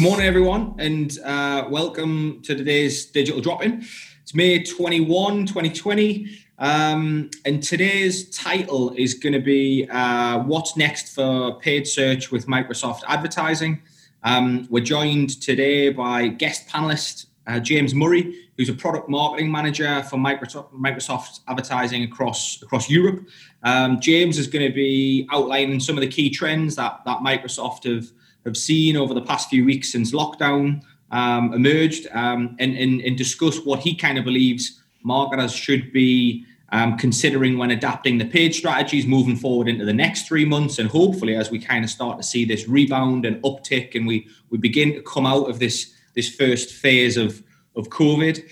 Good morning, everyone, and uh, welcome to today's digital drop in. It's May 21, 2020, um, and today's title is going to be uh, What's Next for Paid Search with Microsoft Advertising. Um, we're joined today by guest panelist uh, James Murray, who's a product marketing manager for Microsoft, Microsoft advertising across across Europe. Um, James is going to be outlining some of the key trends that that Microsoft have have seen over the past few weeks since lockdown um, emerged um, and, and, and, discuss what he kind of believes marketers should be um, considering when adapting the paid strategies moving forward into the next three months and hopefully as we kind of start to see this rebound and uptick and we we begin to come out of this this first phase of of COVID.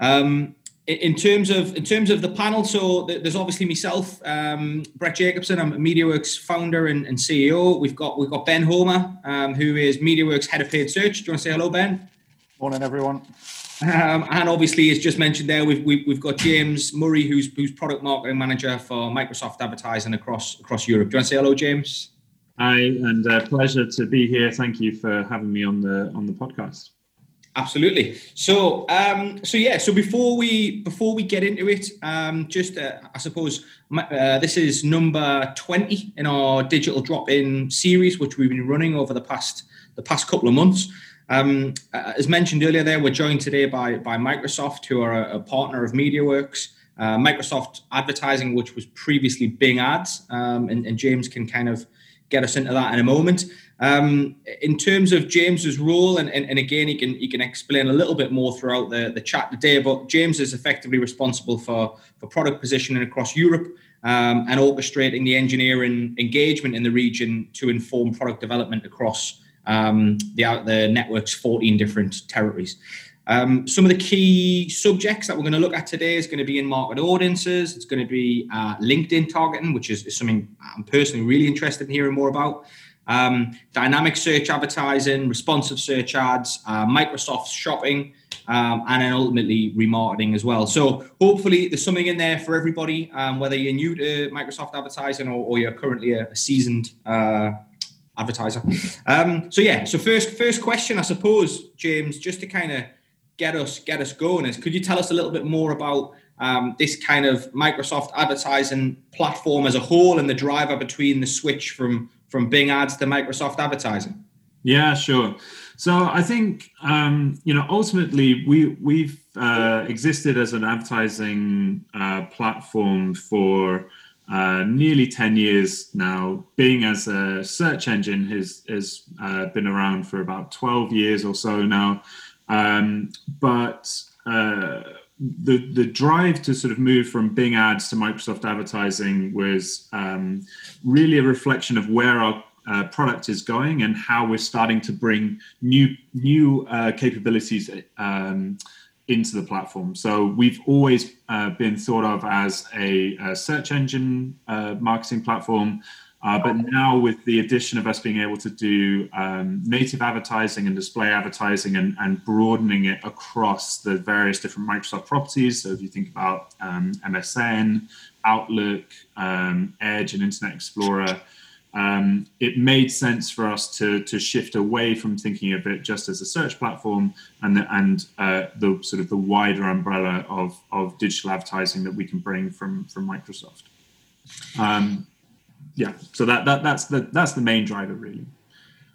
Um, in terms of in terms of the panel, so there's obviously myself, um, Brett Jacobson. I'm MediaWorks founder and, and, CEO. We've got we've got Ben Homer, um, who is MediaWorks head of paid search. Do you want to say hello, Ben? Morning, everyone. Um, and obviously, as just mentioned there, we've, we've, we've got James Murray, who's who's product marketing manager for Microsoft Advertising across across Europe. Do you want to say hello, James? Hi, and uh, pleasure to be here. Thank you for having me on the on the podcast. Absolutely. So, um, so yeah. So before we before we get into it, um, just uh, I suppose uh, this is number twenty in our digital drop-in series, which we've been running over the past the past couple of months. Um, uh, as mentioned earlier, there we're joined today by by Microsoft, who are a, a partner of MediaWorks. Uh, Microsoft Advertising, which was previously Bing Ads, um, and, and James can kind of get us into that in a moment. Um, in terms of James's role, and, and, and, again, he can he can explain a little bit more throughout the, the chat today. But James is effectively responsible for for product positioning across Europe um, and orchestrating the engineering engagement in the region to inform product development across um, the the network's 14 different territories. Um, some of the key subjects that we're going to look at today is going to be in market audiences. It's going to be uh, LinkedIn targeting, which is, is, something I'm personally really interested in hearing more about um, dynamic search advertising, responsive search ads, uh, Microsoft shopping, um, and then ultimately remarketing as well. So hopefully there's something in there for everybody, um, whether you're new to Microsoft advertising or, or you're currently a, seasoned uh, advertiser. Um, so yeah, so first first question, I suppose, James, just to kind of get us get us going is could you tell us a little bit more about um, this kind of Microsoft advertising platform as a whole and the driver between the switch from from Bing ads to Microsoft advertising? Yeah, sure. So I think um, you know ultimately we we've uh, existed as an advertising uh, platform for uh, nearly ten years now. Bing as a search engine has has uh, been around for about twelve years or so now, um, but uh, the the drive to sort of move from Bing ads to Microsoft advertising was um, really a reflection of where our uh, product is going and how we're starting to bring new new uh, capabilities um, into the platform. So we've always uh, been thought of as a, a search engine uh, marketing platform. Uh, but now, with the addition of us being able to do um, native advertising and display advertising and, and, broadening it across the various different Microsoft properties, so if you think about um, MSN, Outlook, um, Edge, and Internet Explorer, um, it made sense for us to, to shift away from thinking of it just as a search platform and the, and uh, the sort of the wider umbrella of, of digital advertising that we can bring from from Microsoft. Um, yeah, so that, that that's the that's the main driver really.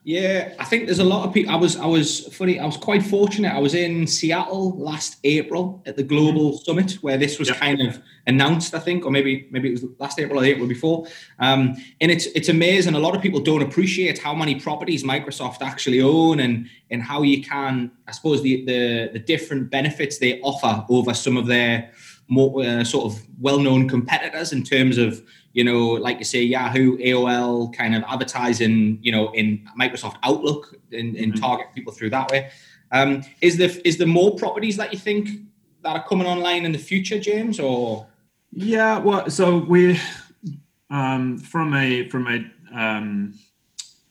Yeah, I think there's a lot of people. I was I was funny. I was quite fortunate. I was in Seattle last April at the Global mm-hmm. Summit where this was yep. kind of announced. I think, or maybe maybe it was last April or the April before. Um, and it's it's amazing. A lot of people don't appreciate how many properties Microsoft actually own, and and how you can, I suppose, the the, the different benefits they offer over some of their more uh, sort of well-known competitors in terms of you know, like you say, Yahoo, AOL, kind of advertising, you know, in Microsoft Outlook and, and mm-hmm. target people through that way. Um, is there is there more properties that you think that are coming online in the future, James? Or yeah, well, so we um, from a from a um,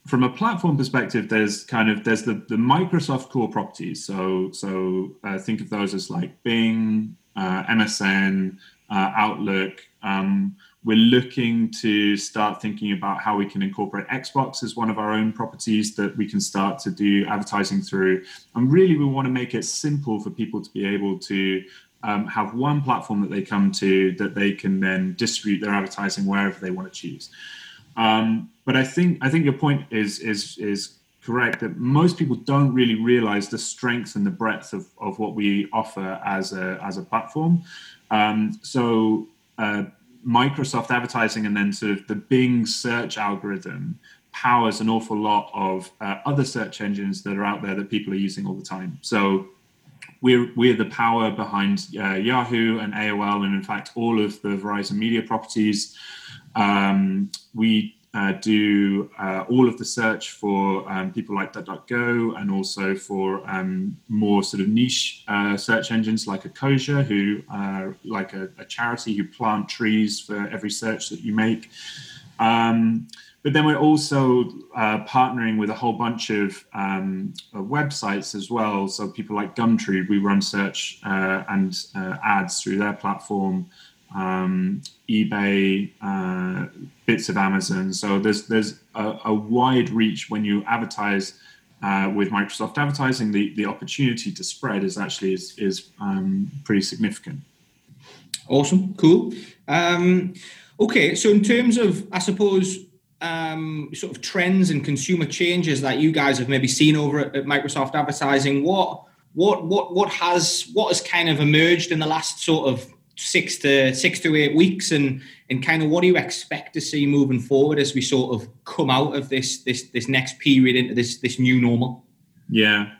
from a platform perspective, there's kind of there's the the Microsoft core properties. So so uh, think of those as like Bing, uh, MSN, uh, Outlook. Um, we're looking to start thinking about how we can incorporate Xbox as one of our own properties that we can start to do advertising through. And really, we want to make it simple for people to be able to um, have one platform that they come to that they can then distribute their advertising wherever they want to choose. Um, but I think I think your point is is is correct that most people don't really realize the strength and the breadth of, of what we offer as a as a platform. Um, so uh, Microsoft advertising and then sort of the Bing search algorithm powers an awful lot of uh, other search engines that are out there that people are using all the time. So we're we're the power behind uh, Yahoo and AOL, and in fact all of the Verizon media properties. Um, we uh, do uh, all of the search for um, people like DuckDuckGo and also for um, more sort of niche uh, search engines like Ecosia, who like a, a, charity who plant trees for every search that you make. Um, but then we're also uh, partnering with a whole bunch of um, websites as well. So people like Gumtree, we run search uh, and uh, ads through their platform um, eBay, uh, bits of Amazon. So there's there's a, a wide reach when you advertise uh, with Microsoft advertising. The the opportunity to spread is actually is is um, pretty significant. Awesome, cool. Um, okay, so in terms of, I suppose. Um, sort of trends and consumer changes that you guys have maybe seen over at, at Microsoft advertising. What what what what has what has kind of emerged in the last sort of six to six to eight weeks and and kind of what do you expect to see moving forward as we sort of come out of this this this next period into this this new normal? Yeah.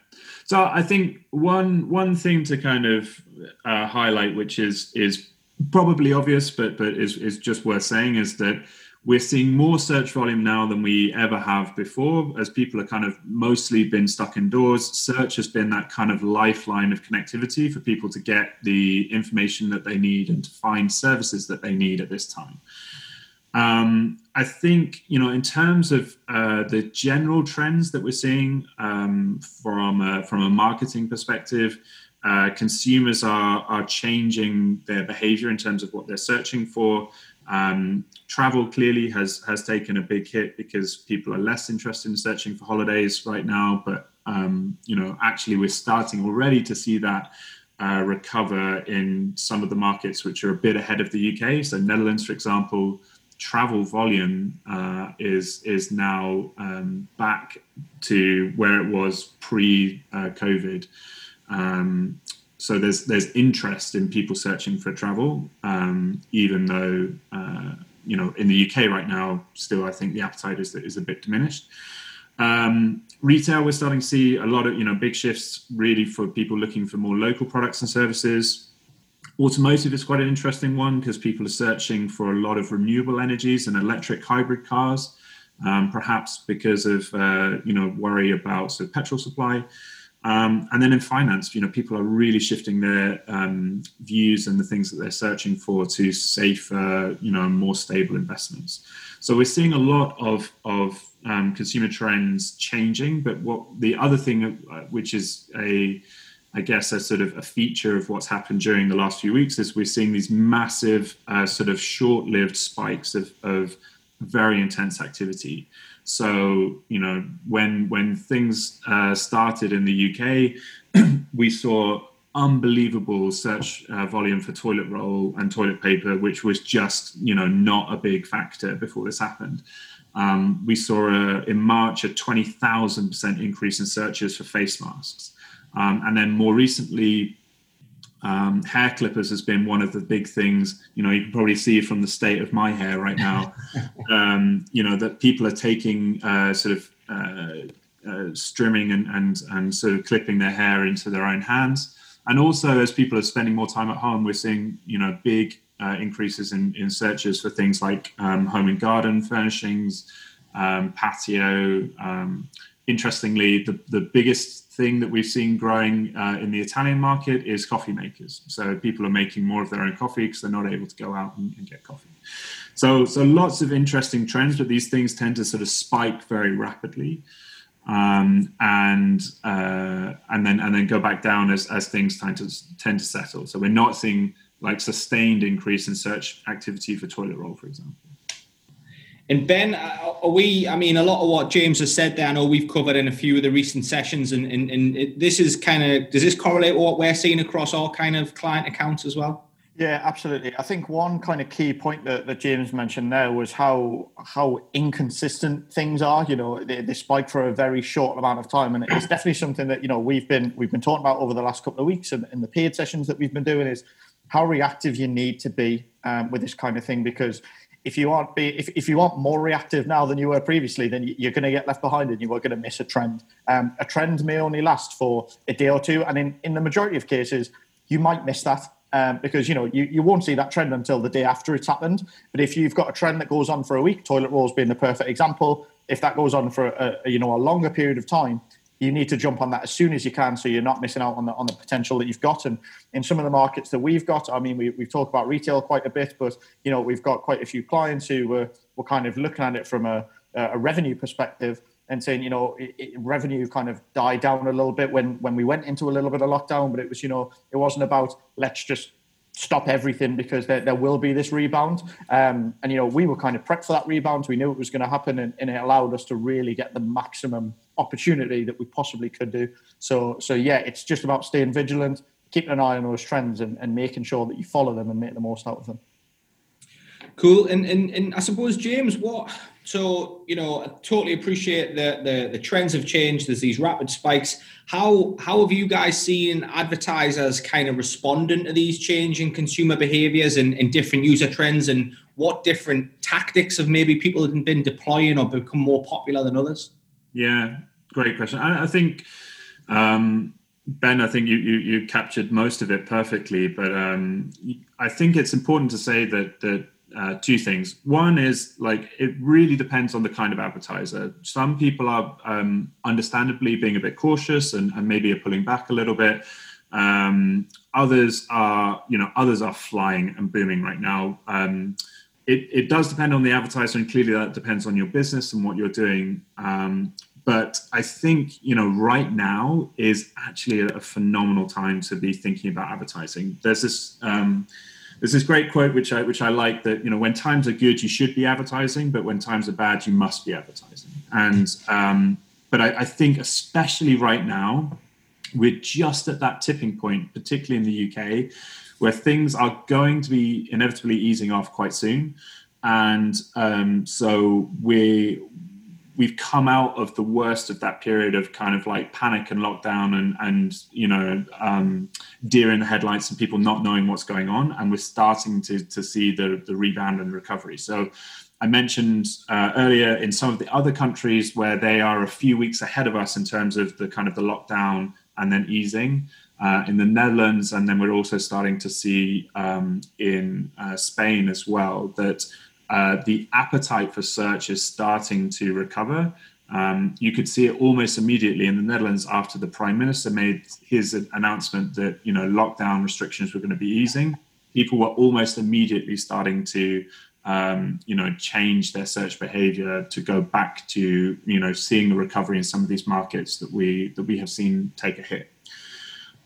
So i think one one thing to kind of uh, highlight which is is probably obvious but but is is just worth saying is that we're seeing more search volume now than we ever have before as people are kind of mostly been stuck indoors. Search has been that kind of lifeline of connectivity for people to get the information that they need and to find services that they need at this time. Um, i think you know in terms of uh, the general trends that we're seeing um, from a, from a marketing perspective uh, consumers are are changing their behavior in terms of what they're searching for um, travel clearly has has taken a big hit because people are less interested in searching for holidays right now. But um, you know, actually, we're starting already to see that uh, recover in some of the markets which are a bit ahead of the UK. So Netherlands, for example, travel volume uh, is is now um, back to where it was pre-COVID. Uh, um, so there's there's interest in people searching for travel, um, even though uh, you know in the UK right now, still I think the appetite is is a bit diminished. Um, retail, we're starting to see a lot of you know big shifts really for people looking for more local products and services. Automotive is quite an interesting one because people are searching for a lot of renewable energies and electric hybrid cars, um, perhaps because of uh, you know worry about sort of petrol supply. Um, and then in finance, you know, people are really shifting their um, views and the things that they're searching for to safer, you know, more stable investments. So we're seeing a lot of of um, consumer trends changing. But what the other thing, uh, which is a I guess a sort of a feature of what's happened during the last few weeks is we're seeing these massive uh, sort of short-lived spikes of, of very intense activity. So you know when when things uh, started in the UK, we saw unbelievable search uh, volume for toilet roll and toilet paper, which was just you know not a big factor before this happened. Um, we saw a, in March a twenty thousand percent increase in searches for face masks, um, and then more recently um, hair clippers has been one of the big things. You know, you can probably see from the state of my hair right now. um, you know that people are taking uh, sort of uh, uh, strimming and, and and sort of clipping their hair into their own hands. And also, as people are spending more time at home, we're seeing you know big uh, increases in, in searches for things like um, home and garden furnishings, um, patio. Interestingly, the, the biggest thing that we've seen growing uh, in the Italian market is coffee makers. So people are making more of their own coffee because they're not able to go out and, and, get coffee. So, so lots of interesting trends, but these things tend to sort of spike very rapidly. Um, and uh, and then and then go back down as, as things tend to tend to settle. So we're not seeing like sustained increase in search activity for toilet roll, for example. And Ben, uh, are we? I mean, a lot of what James has said there, I know we've covered in a few of the recent sessions, and and, and it, this is kind of does this correlate with what we're seeing across all kind of client accounts as well? Yeah, absolutely. I think one kind of key point that, that James mentioned there was how how inconsistent things are. You know, they, they spike for a very short amount of time, and it's definitely something that you know we've been we've been talking about over the last couple of weeks, and in the paid sessions that we've been doing is how reactive you need to be um, with this kind of thing because if you aren't be if, if you aren't more reactive now than you were previously then you're going to get left behind and you are going to miss a trend. Um, a trend may only last for a day or two and in, in the majority of cases you might miss that um, because you know you, you won't see that trend until the day after it's happened. But if you've got a trend that goes on for a week toilet rolls being the perfect example if that goes on for a, a you know a longer period of time you need to jump on that as soon as you can so you're not missing out on the on the potential that you've got and in some of the markets that we've got i mean we, we've talked about retail quite a bit but you know we've got quite a few clients who were, were kind of looking at it from a, a revenue perspective and saying you know it, it, revenue kind of died down a little bit when when we went into a little bit of lockdown but it was you know it wasn't about let's just stop everything because there, there will be this rebound. Um, and, you know, we were kind of prepped for that rebound. We knew it was going to happen and, and, it allowed us to really get the maximum opportunity that we possibly could do. So, so yeah, it's just about staying vigilant, keeping an eye on those trends and, and making sure that you follow them and make the most out of them. Cool. And, and, and I suppose, James, what, so, you know, I totally appreciate the, the, the trends have changed. There's these rapid spikes. How, how have you guys seen advertisers kind of responding to these changing consumer behaviors and, and different user trends? And what different tactics have maybe people been deploying or become more popular than others? Yeah, great question. I, I think, um, Ben, I think you, you, you captured most of it perfectly, but um, I think it's important to say that that uh, two things. One is like it really depends on the kind of advertiser. Some people are um, understandably being a bit cautious and, and maybe are pulling back a little bit. Um, others are, you know, others are flying and booming right now. It, it does depend on the advertiser, and clearly that depends on your business and what you're doing. Um, but I think you know right now is actually a, a, phenomenal time to be thinking about advertising. There's this um, there's this great quote which I which I like that you know when times are good you should be advertising, but when times are bad you must be advertising. And um, but I, I think especially right now we're just at that tipping point, particularly in the UK, where things are going to be inevitably easing off quite soon, and um, so we we've come out of the worst of that period of kind of like panic and lockdown and and you know um, deer in the headlights and people not knowing what's going on and we're starting to to see the the rebound and recovery so I mentioned uh, earlier in some of the other countries where they are a few weeks ahead of us in terms of the kind of the lockdown and then easing. Uh, in the Netherlands, and then we're also starting to see um, in uh, Spain as well that uh, the appetite for search is starting to recover. Um, you could see it almost immediately in the Netherlands after the prime minister made his announcement that you know lockdown restrictions were going to be easing. People were almost immediately starting to um, you know change their search behavior to go back to you know seeing the recovery in some of these markets that we that we have seen take a hit.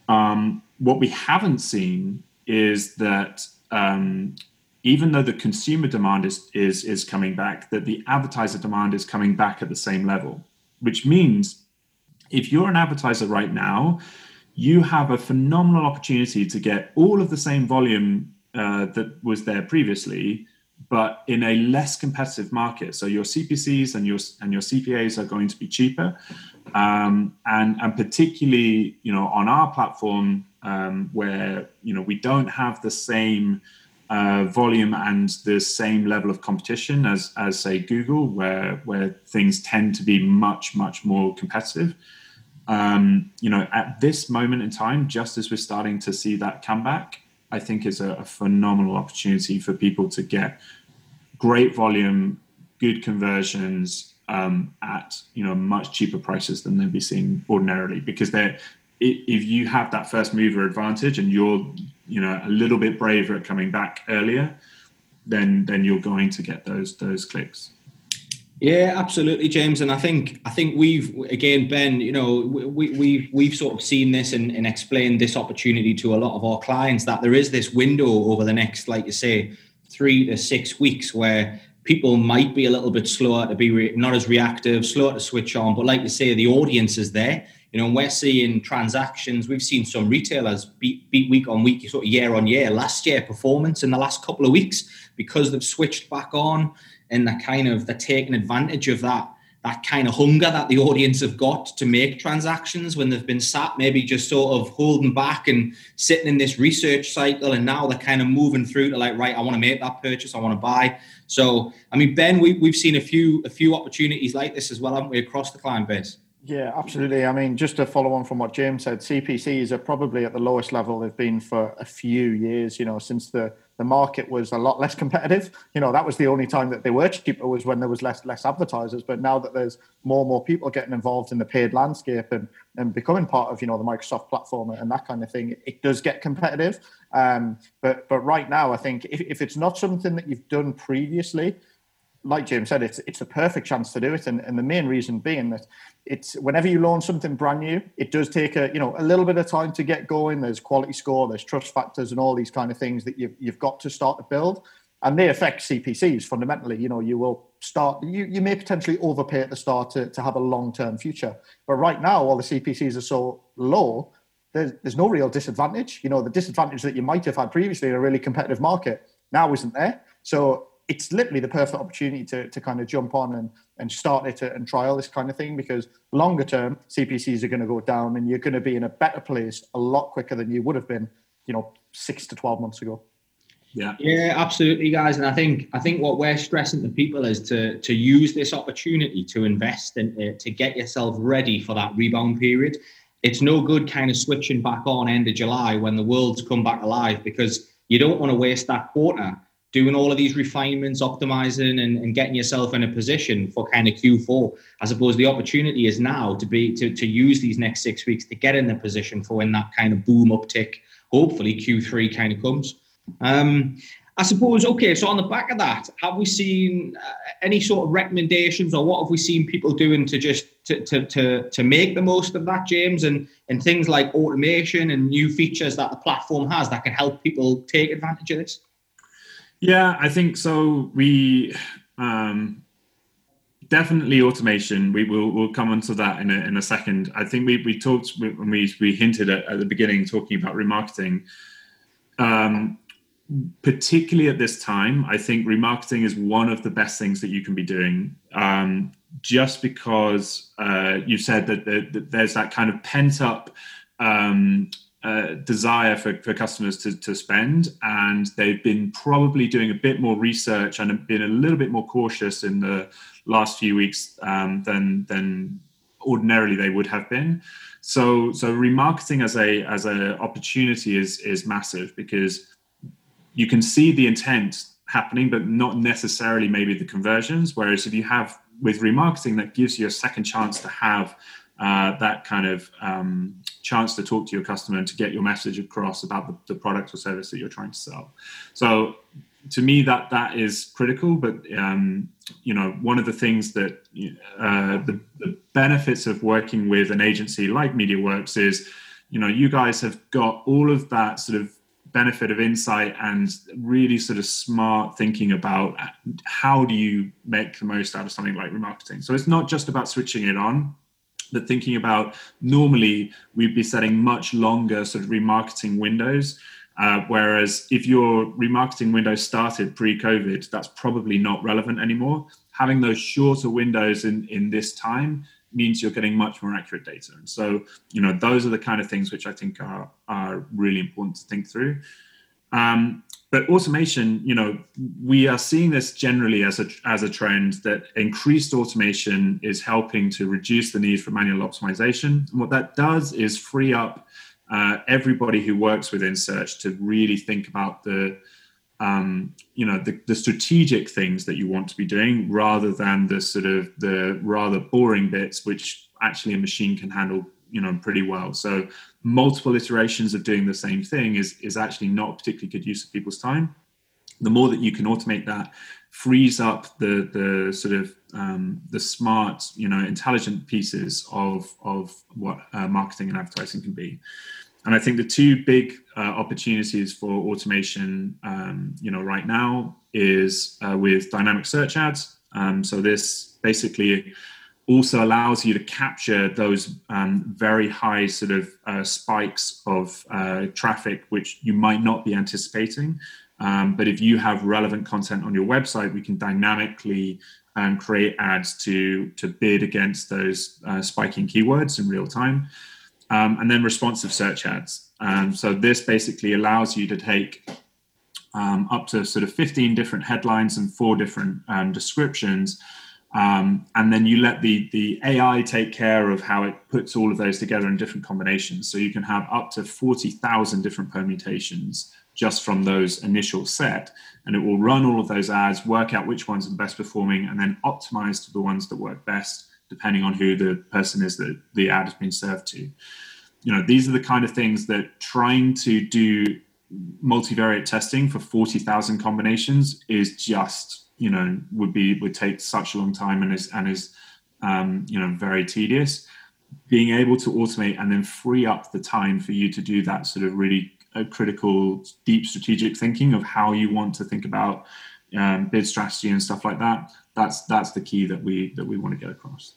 Um, what we haven't seen is that um, even though the consumer demand is, is, is coming back, that the advertiser demand is coming back at the same level, which means if you're an advertiser right now, you have a phenomenal opportunity to get all of the same volume uh, that was there previously, but in a less competitive market. So your CPCs and your and your CPAs are going to be cheaper, um, and and particularly you know on our platform um, where you know we don't have the same uh, volume and the same level of competition as as say Google, where where things tend to be much much more competitive. Um, you know, at this moment in time, just as we're starting to see that comeback, I think is a, a phenomenal opportunity for people to get great volume, good conversions um, at you know much cheaper prices than they'd be seeing ordinarily because they're if you have that first mover advantage and you're you know a little bit braver at coming back earlier then then you're going to get those those clicks Yeah, absolutely, James. And I think I think we've again, Ben. You know, we we we've sort of seen this and, and explained this opportunity to a lot of our clients that there is this window over the next, like you say, three to six weeks where people might be a little bit slower to be re- not as reactive, slower to switch on. But like you say, the audience is there. You know, we're seeing transactions. We've seen some retailers beat, beat week on week, sort of year on year. Last year performance in the last couple of weeks because they've switched back on and they're kind of they're taking advantage of that that kind of hunger that the audience have got to make transactions when they've been sat maybe just sort of holding back and sitting in this research cycle and now they're kind of moving through to like right i want to make that purchase i want to buy so i mean ben we, we've seen a few a few opportunities like this as well haven't we across the client base yeah, absolutely. I mean, just to follow on from what James said, CPCs are probably at the lowest level they've been for a few years, you know, since the the market was a lot less competitive. You know, that was the only time that they were cheaper was when there was less less advertisers. But now that there's more and more people getting involved in the paid landscape and, and becoming part of, you know, the Microsoft platform and that kind of thing, it does get competitive. Um, but but right now, I think if, if it's not something that you've done previously, like James said, it's it's a perfect chance to do it, and, and the main reason being that it's whenever you launch something brand new, it does take a you know a little bit of time to get going. There's quality score, there's trust factors, and all these kind of things that you've you've got to start to build, and they affect CPCs fundamentally. You know, you will start you you may potentially overpay at the start to, to have a long term future, but right now all the CPCs are so low. There's, there's no real disadvantage. You know, the disadvantage that you might have had previously in a really competitive market now isn't there. So it's literally the perfect opportunity to, to kind of jump on and, and start it and trial this kind of thing because longer term CPCs are going to go down and you're going to be in a better place a lot quicker than you would have been, you know, six to 12 months ago. Yeah. Yeah, absolutely, guys. And I think I think what we're stressing to people is to to use this opportunity to invest and uh, to get yourself ready for that rebound period. It's no good kind of switching back on end of July when the world's come back alive because you don't want to waste that quarter doing all of these refinements, optimizing and, and getting yourself in a position for kind of Q4. I suppose the opportunity is now to be to, to use these next six weeks to get in the position for when that kind of boom uptick, hopefully Q3 kind of comes. Um, I suppose, okay, so on the back of that, have we seen uh, any sort of recommendations or what have we seen people doing to just to, to, to, to make the most of that, James, and, and things like automation and new features that the platform has that can help people take advantage of this? Yeah, I think so. We um, definitely automation. We will we'll come onto that in a, in a second. I think we, we talked when we, we hinted at, at the beginning talking about remarketing. Um, particularly at this time, I think remarketing is one of the best things that you can be doing. Um, just because uh, you said that, that, that, there's that kind of pent up um, uh, desire for, for customers to, to spend and they've been probably doing a bit more research and been a little bit more cautious in the last few weeks um, than than ordinarily they would have been. So so remarketing as a as an opportunity is is massive because you can see the intent happening but not necessarily maybe the conversions. Whereas if you have with remarketing that gives you a second chance to have uh, that kind of um, chance to talk to your customer and to get your message across about the, the, product or service that you're trying to sell. So to me, that that is critical. But um, you know, one of the things that uh, the, the benefits of working with an agency like MediaWorks is, you know, you guys have got all of that sort of benefit of insight and really sort of smart thinking about how do you make the most out of something like remarketing. So it's not just about switching it on but thinking about normally we'd be setting much longer sort of remarketing windows. Uh, whereas if your remarketing window started pre-COVID, that's probably not relevant anymore. Having those shorter windows in, in this time means you're getting much more accurate data. And so, you know, those are the kind of things which I think are, are really important to think through. Um, but automation, you know, we are seeing this generally as a as a trend that increased automation is helping to reduce the need for manual optimization. And what that does is free up uh, everybody who works within search to really think about the um, you know the, the strategic things that you want to be doing rather than the sort of the rather boring bits which actually a machine can handle you know pretty well so multiple iterations of doing the same thing is is actually not particularly good use of people's time the more that you can automate that frees up the the sort of um, the smart, you know, intelligent pieces of of what uh, marketing and advertising can be. And I think the two big uh, opportunities for automation, um, you know, right now is uh, with dynamic search ads. Um, so this basically also allows you to capture those um, very high sort of uh, spikes of uh, traffic, which you might not be anticipating. Um, but if you have relevant content on your website, we can dynamically um, create ads to to bid against those uh, spiking keywords in real time. Um, and then responsive search ads. Um, so this basically allows you to take um, up to sort of 15 different headlines and four different descriptions um, and then you let the the AI take care of how it puts all of those together in different combinations. So you can have up to forty thousand different permutations just from those initial set, and it will run all of those ads, work out which ones are the best performing, and then optimize to the ones that work best depending on who the person is that the ad has been served to. You know, these are the kind of things that trying to do multivariate testing for 40,000 combinations is just you know would be would take such a long time and is and is um, you know very tedious. Being able to automate and then free up the time for you to do that sort of really uh, critical deep strategic thinking of how you want to think about um, bid strategy and stuff like that that's that's the key that we that we want to get across.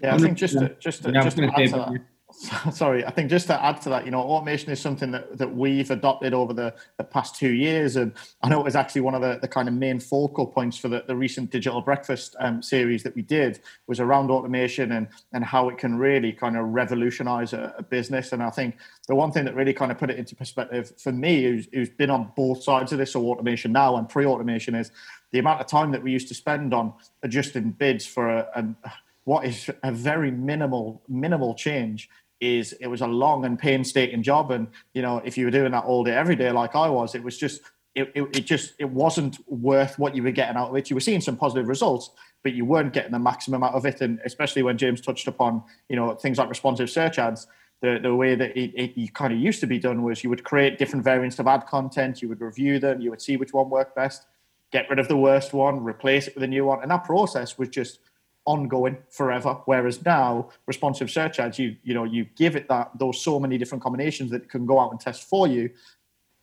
Yeah i think just to, just to, just to add to that, sorry, I think just to add to that, you know, automation is something that, that we've adopted over the, the past two years. And I know it was actually one of the, the kind of main focal points for the, the recent digital breakfast um, series that we did was around automation and, and how it can really kind of revolutionize a, a, business. And I think the one thing that really kind of put it into perspective for me, who's, who's been on both sides of this, so automation now and pre-automation is the amount of time that we used to spend on adjusting bids for a, a what is a very minimal minimal change is it was a long and painstaking job. And you know if you were doing that all day every day like i was it was just it, it, it, just it wasn't worth what you were getting out of it. You were seeing some positive results but you weren't getting the maximum out of it. And especially when james touched upon you know things like responsive search ads the, the way that it, it kind of used to be done was you would create different variants of ad content you would review them you would see which one worked best get rid of the worst one replace it with a new one. And that process was just ongoing forever. Whereas now, responsive search ads, you you know, you give it that those so many different combinations that it can go out and test for you.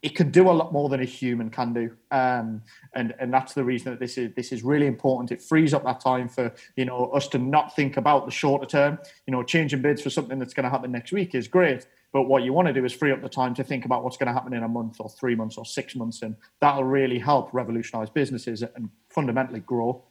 It can do a lot more than a human can do, um, and and that's the reason that this is this is really important. It frees up that time for you know us to not think about the shorter term. You know, changing bids for something that's going to happen next week is great, but what you want to do is free up the time to think about what's going to happen in a month or three months or six months, and that'll really help revolutionize businesses and fundamentally grow.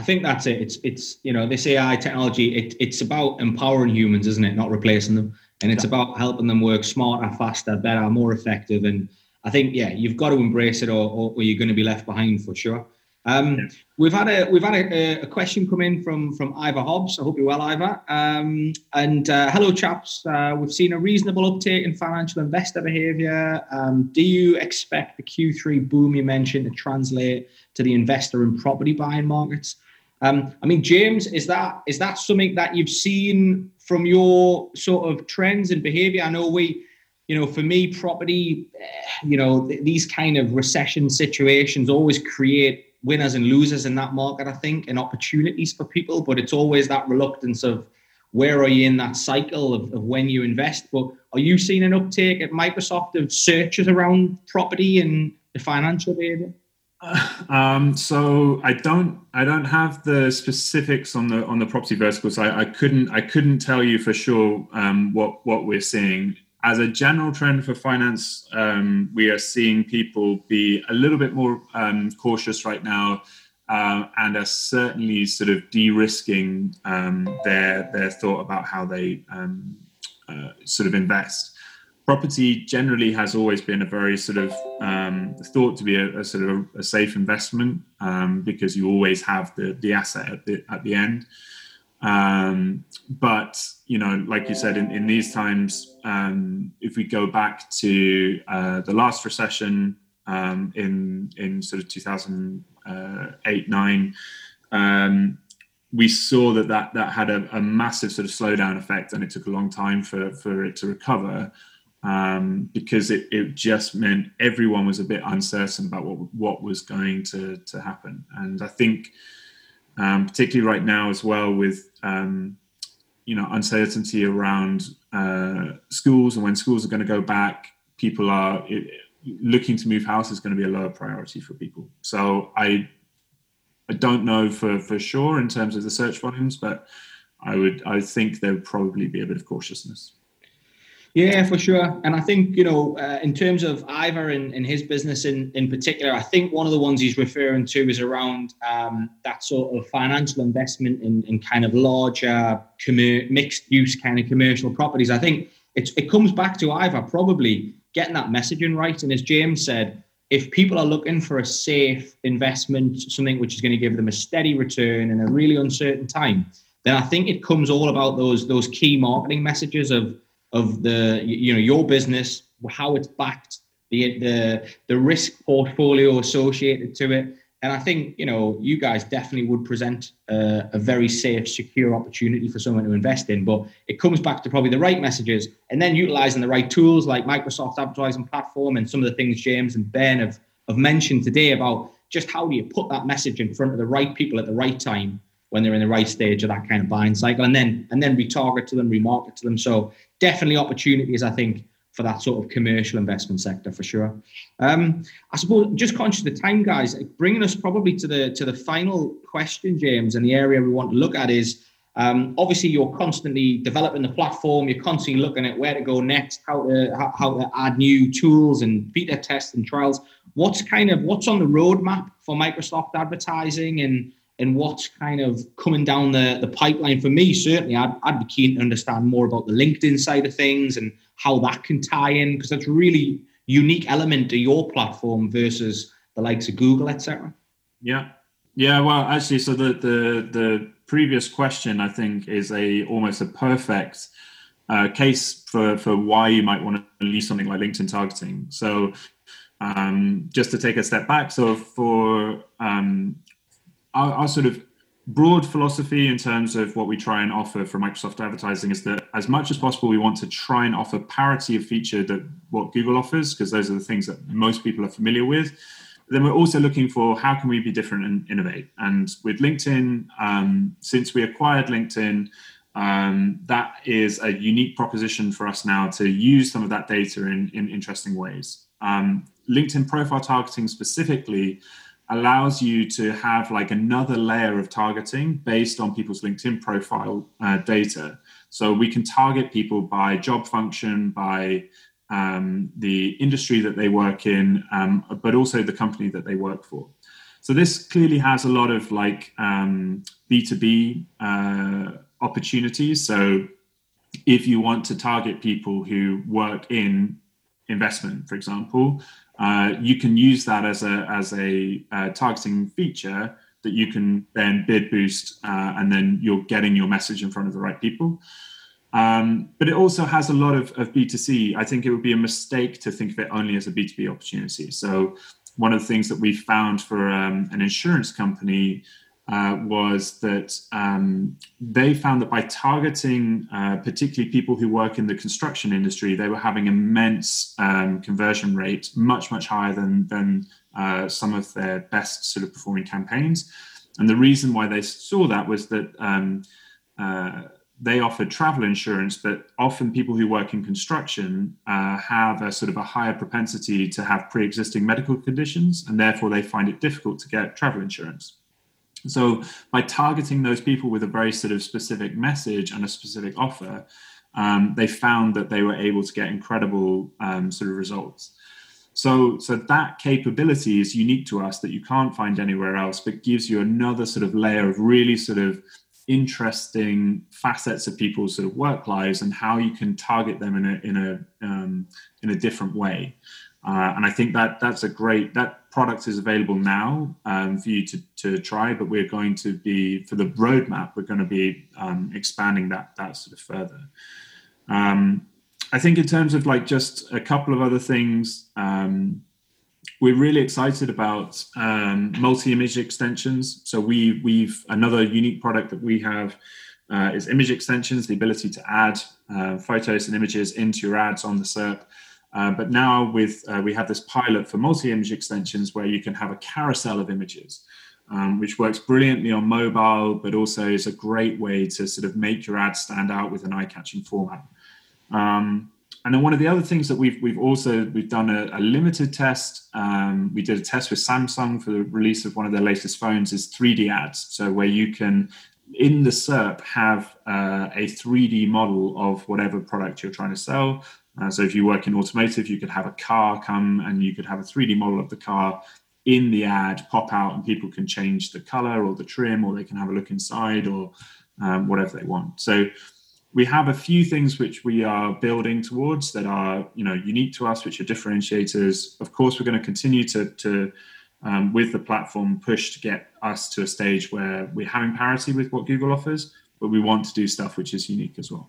I think that's it. It's it's you know this AI technology. It, it's about empowering humans, isn't it? Not replacing them, and it's yeah. about helping them work smarter, faster, better, more effective. And I think yeah, you've got to embrace it, or, or, or you're going to be left behind for sure. Um, yeah. We've had a we've had a, a, question come in from from Ivor Hobbs. I hope you're well, Ivor. Um, and uh, hello, chaps. Uh, we've seen a reasonable uptake in financial investor behaviour. Um, do you expect the Q3 boom you mentioned to translate to the investor and property buying markets? Um, I mean, James, is that is that something that you've seen from your sort of trends and behaviour? I know we, you know, for me, property, eh, you know, th- these kind of recession situations always create winners and losers in that market. I think and opportunities for people, but it's always that reluctance of where are you in that cycle of, of when you invest. But are you seeing an uptake at Microsoft of searches around property and the financial behaviour? Um, so I don't I don't have the specifics on the on the property verticals. I, I couldn't I couldn't tell you for sure um, what what we're seeing. As a general trend for finance, um, we are seeing people be a little bit more um, cautious right now, uh, and are certainly sort of de-risking um, their their thought about how they um, uh, sort of invest property generally has always been a very sort of um, thought to be a, a sort of a, safe investment um, because you always have the the asset at the at the end. Um, but you know, like you said, in, in these times, um, if we go back to uh, the last recession um, in in sort of two thousand eight nine. Um, we saw that that, that had a, a massive sort of slowdown effect, and it took a long time for, for it to recover um, because it, it just meant everyone was a bit uncertain about what what was going to to happen. And I think, um, particularly right now as well, with um, you know uncertainty around uh, schools and when schools are going to go back, people are it, looking to move house is going to be a lower priority for people. So I I don't know for for sure in terms of the search volumes, but I would I think there would probably be a bit of cautiousness. Yeah, for sure. And I think, you know, uh, in terms of Ivor and, and, his business in, in particular, I think one of the ones he's referring to is around um, that sort of financial investment in, in kind of larger commer- mixed use kind of commercial properties. I think it comes back to Ivor probably getting that messaging right. And as James said, if people are looking for a safe investment, something which is going to give them a steady return in a really uncertain time, then I think it comes all about those those key marketing messages of of the you know your business, how it's backed, the the the risk portfolio associated to it. And I think you know you guys definitely would present a, very safe, secure opportunity for someone to invest in. But it comes back to probably the right messages, and then utilizing the right tools like Microsoft Advertising Platform and some of the things James and Ben have have mentioned today about just how do you put that message in front of the right people at the right time when they're in the right stage of that kind of buying cycle, and then and then retarget to them, remarket to them. So definitely opportunities, I think, for that sort of commercial investment sector for sure. Um, I suppose just conscious of the time, guys, bringing us probably to the to the final question, James, and the area we want to look at is um, obviously you're constantly developing the platform. You're constantly looking at where to go next, how to how, how to add new tools and beta tests and trials. What's kind of what's on the roadmap for Microsoft advertising and and what's kind of coming down the, the pipeline for me certainly I'd, I'd be keen to understand more about the linkedin side of things and how that can tie in because that's really unique element to your platform versus the likes of google etc yeah. Yeah well actually so the the the previous question i think is a almost a perfect uh, case for for why you might want to use something like linkedin targeting. So um, just to take a step back so for um, our, our sort of broad philosophy in terms of what we try and offer for Microsoft advertising is that as much as possible, we want to try and offer parity of feature that what Google offers, because those are the things that most people are familiar with. But then we're also looking for how can we be different and innovate. And with LinkedIn, um, since we acquired LinkedIn, um, that is a unique proposition for us now to use some of that data in, in interesting ways. Um, LinkedIn profile targeting specifically allows you to have like another layer of targeting based on people's LinkedIn profile uh, data. So we can target people by job function, by um, the industry that they work in, um, but also the company that they work for. So this clearly has a lot of like um, B2B uh, opportunities. So if you want to target people who work in investment, for example, uh, you can use that as a as a uh, targeting feature that you can then bid boost, uh, and then you're getting your message in front of the right people. Um, but it also has a lot of, of B2C. I think it would be a mistake to think of it only as a B2B opportunity. So one of the things that we found for um, an insurance company uh, was that um, they found that by targeting uh, particularly people who work in the construction industry, they were having immense um, conversion rates, much, much higher than, than uh, some of their best sort of performing campaigns. And the reason why they saw that was that um, uh, they offered travel insurance, but often people who work in construction uh, have a sort of a higher propensity to have pre existing medical conditions, and therefore they find it difficult to get travel insurance. So by targeting those people with a very sort of specific message and a specific offer, um, they found that they were able to get incredible um, sort of results. So, so that capability is unique to us that you can't find anywhere else, but gives you another sort of layer of really sort of interesting facets of people's sort of work lives and how you can target them in a in a um, in a different way. Uh, and I think that that's a great that product is available now um, for you to, to try, but we're going to be for the roadmap. We're going to be um, expanding that that sort of further. Um, I think in terms of like just a couple of other things, um, we're really excited about um, multi-image extensions. So we we've another unique product that we have uh, is image extensions, the ability to add uh, photos and images into your ads on the SERP. Uh, but now with uh, we have this pilot for multi-image extensions where you can have a carousel of images, um, which works brilliantly on mobile, but also is a great way to sort of make your ad stand out with an eye-catching format. Um, and then one of the other things that we've we've also we've done a, a limited test. Um, we did a test with Samsung for the release of one of their latest phones is 3D ads. So where you can in the SERP have uh, a 3D model of whatever product you're trying to sell. Uh, so if you work in automotive, you could have a car come and you could have a 3D model of the car in the ad pop out, and people can change the color or the trim, or they can have a look inside or um, whatever they want. So we have a few things which we are building towards that are you know unique to us which are differentiators. Of course we're going to continue to, to um, with the platform push to get us to a stage where we're having parity with what google offers but we want to do stuff which is unique as well.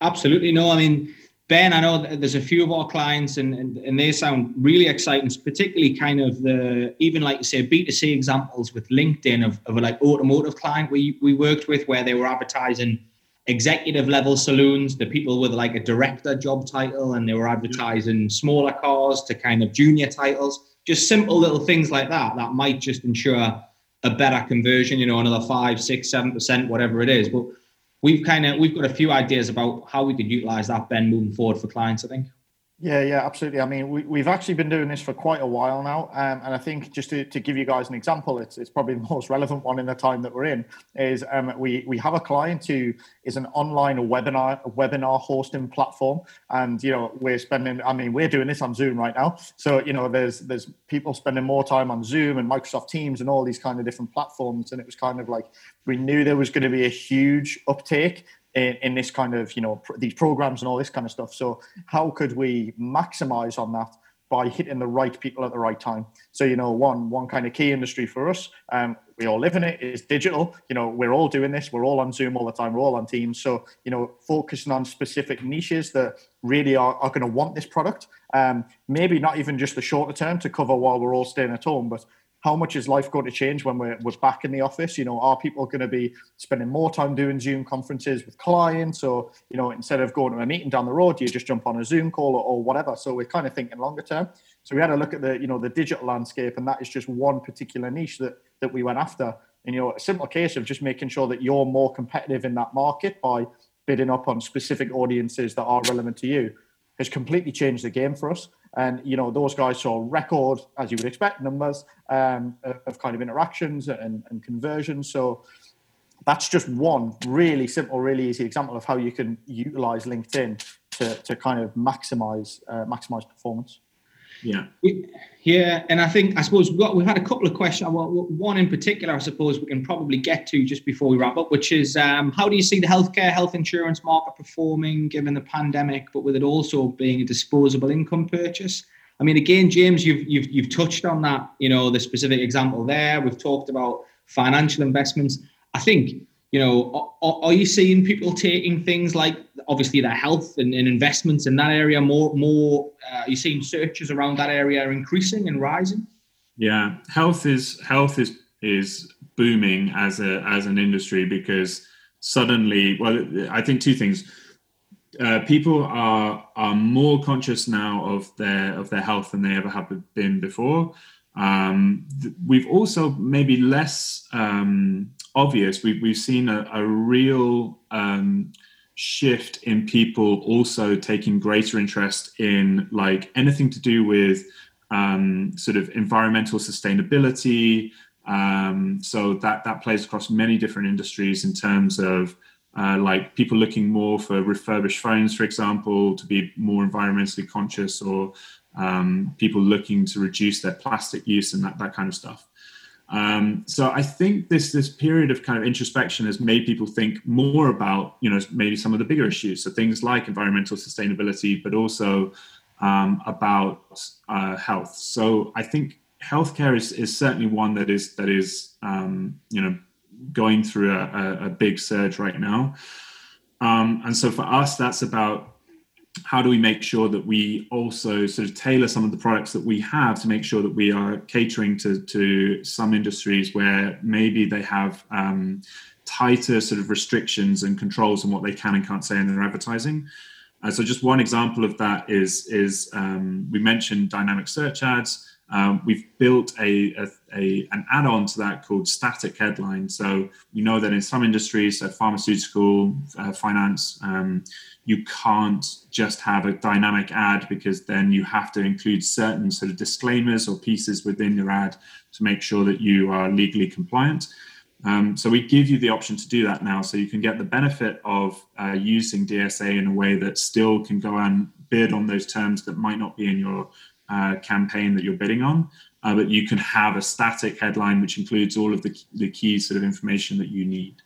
Absolutely. No i mean ben i know there's a few of our clients and, and, and they sound really exciting particularly kind of the even like you say b2c examples with linkedin of, of a like automotive client we, we worked with where they were advertising executive level saloons, the people with like a director job title, and they were advertising smaller cars to kind of junior titles. Just simple little things like that that might just ensure a better conversion, you know, another five, six, seven percent, whatever it is. But we've kind of we've got a few ideas about how we could utilize that Ben moving forward for clients, I think. Yeah, yeah, absolutely. I mean, we, we've actually been doing this for quite a while now. Um, and I think just to, to give you guys an example, it's, it's probably the most relevant one in the time that we're in, is um, we, we have a client who is an online webinar webinar hosting platform. And, you know, we're spending, I mean, we're doing this on Zoom right now. So, you know, there's, there's people spending more time on Zoom and Microsoft Teams and all these kind of different platforms. And it was kind of like, we knew there was going to be a huge uptake in, in this kind of you know pr- these programs and all this kind of stuff. So how could we maximize on that by hitting the right people at the right time? So you know one one kind of key industry for us um, we all live in it is digital. You know we're all doing this. We're all on zoom all the time. We're all on teams. So you know focusing on specific niches that really are, are going to want this product. Um, maybe not even just the shorter term to cover while we're all staying at home but how much is life going to change when we're, we're back in the office? You know, are people going to be spending more time doing Zoom conferences with clients, or you know, instead of going to a meeting down the road, you just jump on a Zoom call or, or whatever? So we're kind of thinking longer term. So we had a look at the you know the digital landscape, and that is just one particular niche that that we went after. And you know, a simple case of just making sure that you're more competitive in that market by bidding up on specific audiences that are relevant to you has completely changed the game for us. And you know those guys saw record, as you would expect, numbers um, of kind of interactions and, and conversions. So that's just one really simple, really easy example of how you can utilize LinkedIn to, to kind of maximize uh, maximize performance. Yeah. Yeah, and I think I suppose we've, got, we've had a couple of questions. One in particular, I suppose we can probably get to just before we wrap up, which is um, how do you see the healthcare, health insurance market performing given the pandemic, but with it also being a disposable income purchase? I mean, again, James, you've you've you've touched on that. You know, the specific example there. We've talked about financial investments. I think you know, are, are, you seeing people taking things like obviously their health and, and investments in that area more? More, uh, are you seeing searches around that area increasing and rising? Yeah, health is health is is booming as a as an industry because suddenly, well, I think two things. Uh, people are are more conscious now of their of their health than they ever have been before. Um, th- we've also maybe less um, obvious. We've, we've seen a, a real um, shift in people also taking greater interest in like anything to do with um, sort of environmental sustainability. Um, so that that plays across many different industries in terms of uh, like people looking more for refurbished phones, for example, to be more environmentally conscious, or um, people looking to reduce their plastic use and that that kind of stuff. Um, so I think this this period of kind of introspection has made people think more about you know maybe some of the bigger issues. So things like environmental sustainability, but also um, about uh, health. So I think healthcare is, is certainly one that is that is um, you know going through a, a, a big surge right now. Um, and so for us, that's about how do we make sure that we also sort of tailor some of the products that we have to make sure that we are catering to, to some industries where maybe they have um, tighter sort of restrictions and controls on what they can and can't say in their advertising. Uh, so just one example of that is is um, we mentioned dynamic search ads. Um, we've built a, a, a, an add-on to that called static headline. So we know that in some industries, so pharmaceutical, uh, finance, um, you can't just have a dynamic ad because then you have to include certain sort of disclaimers or pieces within your ad to make sure that you are legally compliant. Um, so we give you the option to do that now, so you can get the benefit of uh, using DSA in a way that still can go and bid on those terms that might not be in your uh, campaign that you're bidding on, uh, but you can have a static headline which includes all of the, the key sort of information that you need.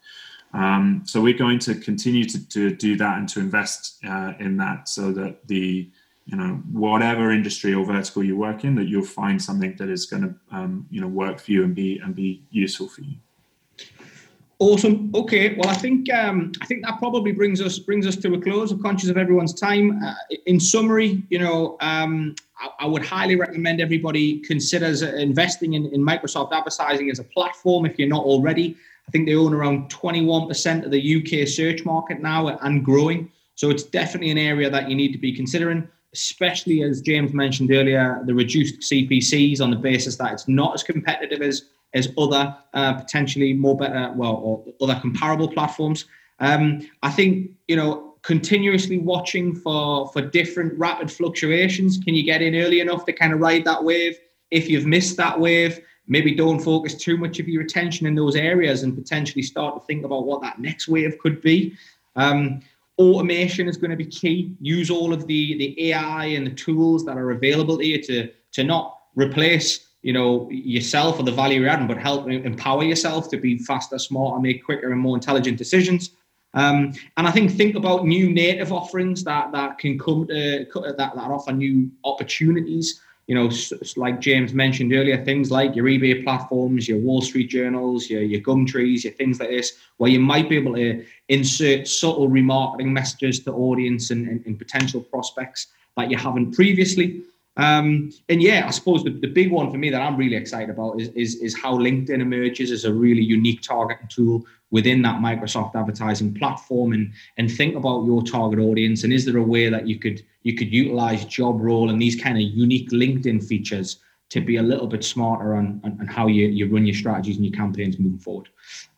Um, so we're going to continue to, to do that and to invest uh, in that so that the you know whatever industry or vertical you work in that you'll find something that is going to um, you know work for you and be and be useful for you. Awesome. Okay. Well, I think um, I think that probably brings us brings us to a close. I'm conscious of everyone's time. Uh, in summary, you know, um, I, I, would highly recommend everybody considers investing in, in Microsoft advertising as a platform if you're not already. I think they own around 21% of the UK search market now and growing. So it's definitely an area that you need to be considering, especially as James mentioned earlier, the reduced CPCs on the basis that it's not as competitive as as other uh, potentially more better, well, or other comparable platforms. Um, I think you know continuously watching for for different rapid fluctuations. Can you get in early enough to kind of ride that wave? If you've missed that wave, maybe don't focus too much of your attention in those areas and potentially start to think about what that next wave could be. Um, automation is going to be key. Use all of the the AI and the tools that are available to you to to not replace you know yourself or the value you're adding, but help empower yourself to be faster, smarter, make quicker and more intelligent decisions. Um, and I think think about new native offerings that that can come to that that offer new opportunities. You know, like James mentioned earlier, things like your eBay platforms, your Wall Street journals, your your Gumtrees, your things like this, where you might be able to insert subtle remarketing messages to audience and, and, and potential prospects that you haven't previously. Um, and yeah, I suppose the, the big one for me that I'm really excited about is, is, is how LinkedIn emerges as a really unique targeting tool within that Microsoft advertising platform and and think about your target audience and is there a way that you could you could utilize job role and these kind of unique LinkedIn features to be a little bit smarter on, on, on how you, you run your strategies and your campaigns moving forward.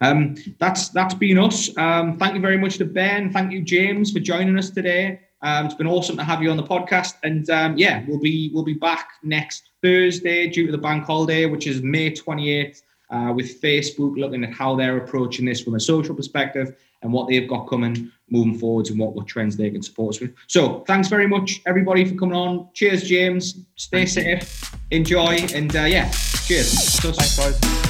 Um, that's that's been us. Um, thank you very much to Ben. Thank you, James, for joining us today. Um, it's been awesome to have you on the podcast, and um, yeah, we'll be we'll be back next Thursday due to the bank holiday, which is May twenty eighth, uh, with Facebook looking at how they're approaching this from a social perspective and what they've got coming moving forwards and what what trends they can support us with. So thanks very much everybody for coming on. Cheers, James. Stay safe, enjoy, and uh, yeah, cheers. Thanks, guys.